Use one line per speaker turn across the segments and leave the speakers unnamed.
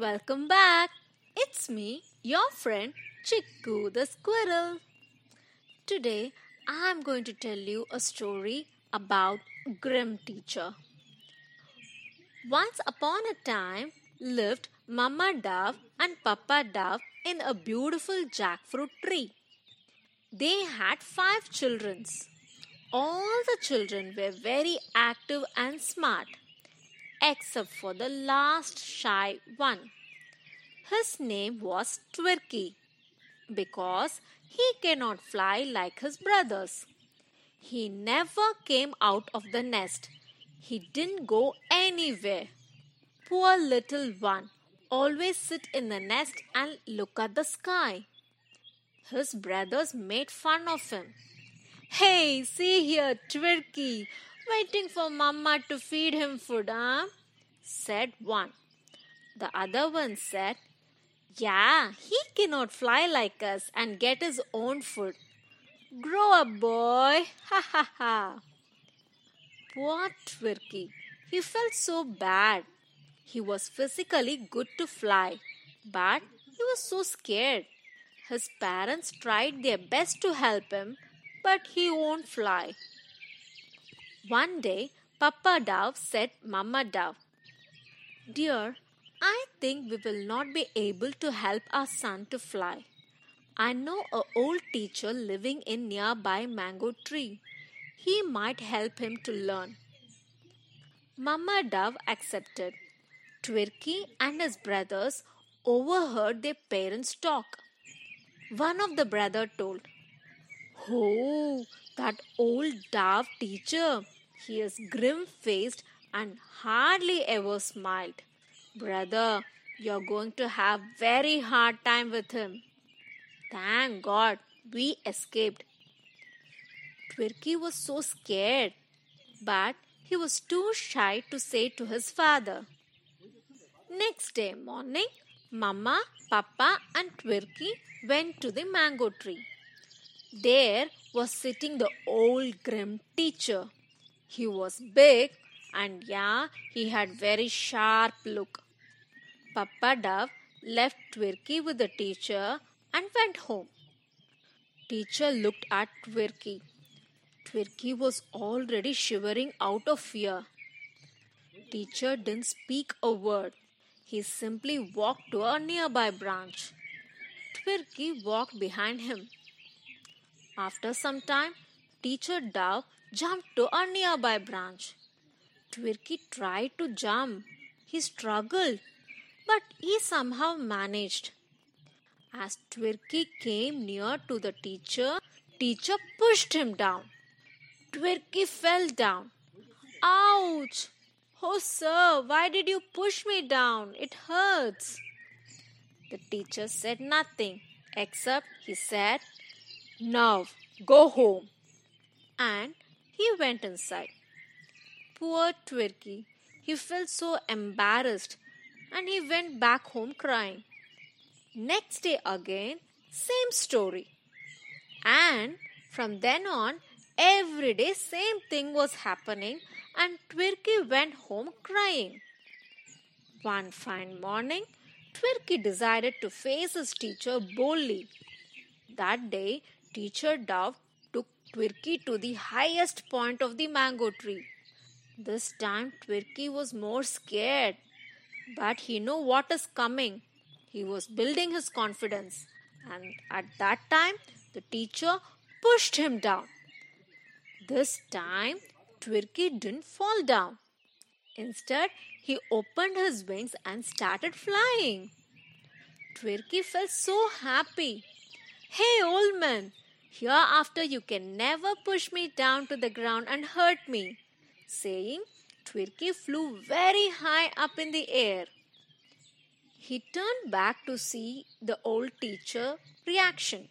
Welcome back. It's me, your friend Chikku the squirrel. Today I'm going to tell you a story about Grim Teacher. Once upon a time lived Mama Dove and Papa Dove in a beautiful jackfruit tree. They had five children. All the children were very active and smart, except for the last shy one. His name was Twirky because he cannot fly like his brothers. He never came out of the nest. He didn't go anywhere. Poor little one always sit in the nest and look at the sky. His brothers made fun of him. Hey, see here, Twirky, waiting for Mama to feed him food, huh? said one. The other one said, Yeah, he cannot fly like us and get his own food. Grow up, boy! Ha ha ha! Poor Twirky. He felt so bad. He was physically good to fly, but he was so scared. His parents tried their best to help him, but he won't fly. One day, Papa Dove said Mama Dove, Dear, I think we will not be able to help our son to fly. I know a old teacher living in nearby mango tree. He might help him to learn. Mama Dove accepted. Twirky and his brothers overheard their parents talk. One of the brother told, Oh, that old dove teacher. He is grim faced and hardly ever smiled. Brother, you're going to have very hard time with him. Thank God we escaped. Twirky was so scared, but he was too shy to say to his father. Next day morning, Mama, Papa, and Twirky went to the mango tree. There was sitting the old grim teacher. He was big and yeah, he had very sharp look. Papa Dove left Twirky with the teacher and went home. Teacher looked at Twirky. Twirky was already shivering out of fear. Teacher didn't speak a word. He simply walked to a nearby branch. Twirky walked behind him. After some time, Teacher Dove jumped to a nearby branch. Twirky tried to jump. He struggled, but he somehow managed. As Twirky came near to the teacher, teacher pushed him down. Twirky fell down. Ouch! Oh, sir, why did you push me down? It hurts. The teacher said nothing except he said, Now go home. And he went inside. Poor Twirky, he felt so embarrassed and he went back home crying. Next day again, same story. And from then on, every day same thing was happening and Twirky went home crying. One fine morning, Twirky decided to face his teacher boldly. That day, teacher Dove Twirky to the highest point of the mango tree. This time, Twirky was more scared, but he knew what is coming. He was building his confidence, and at that time, the teacher pushed him down. This time, Twirky didn't fall down. Instead, he opened his wings and started flying. Twirky felt so happy. Hey, old man, hereafter you can never push me down to the ground and hurt me. Saying, Twirky flew very high up in the air. He turned back to see the old teacher reaction.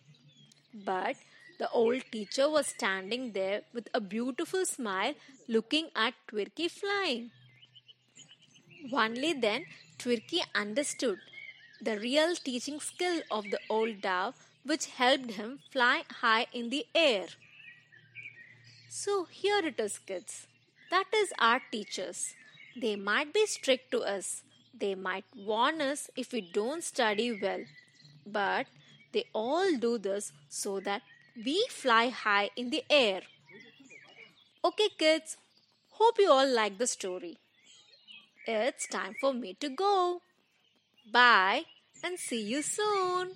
But the old teacher was standing there with a beautiful smile looking at Twirky flying. Only then Twirky understood the real teaching skill of the old dove which helped him fly high in the air. So here it is, kids. That is our teachers. They might be strict to us, They might warn us if we don't study well, but they all do this so that we fly high in the air. Okay, kids, hope you all like the story. It's time for me to go. Bye and see you soon.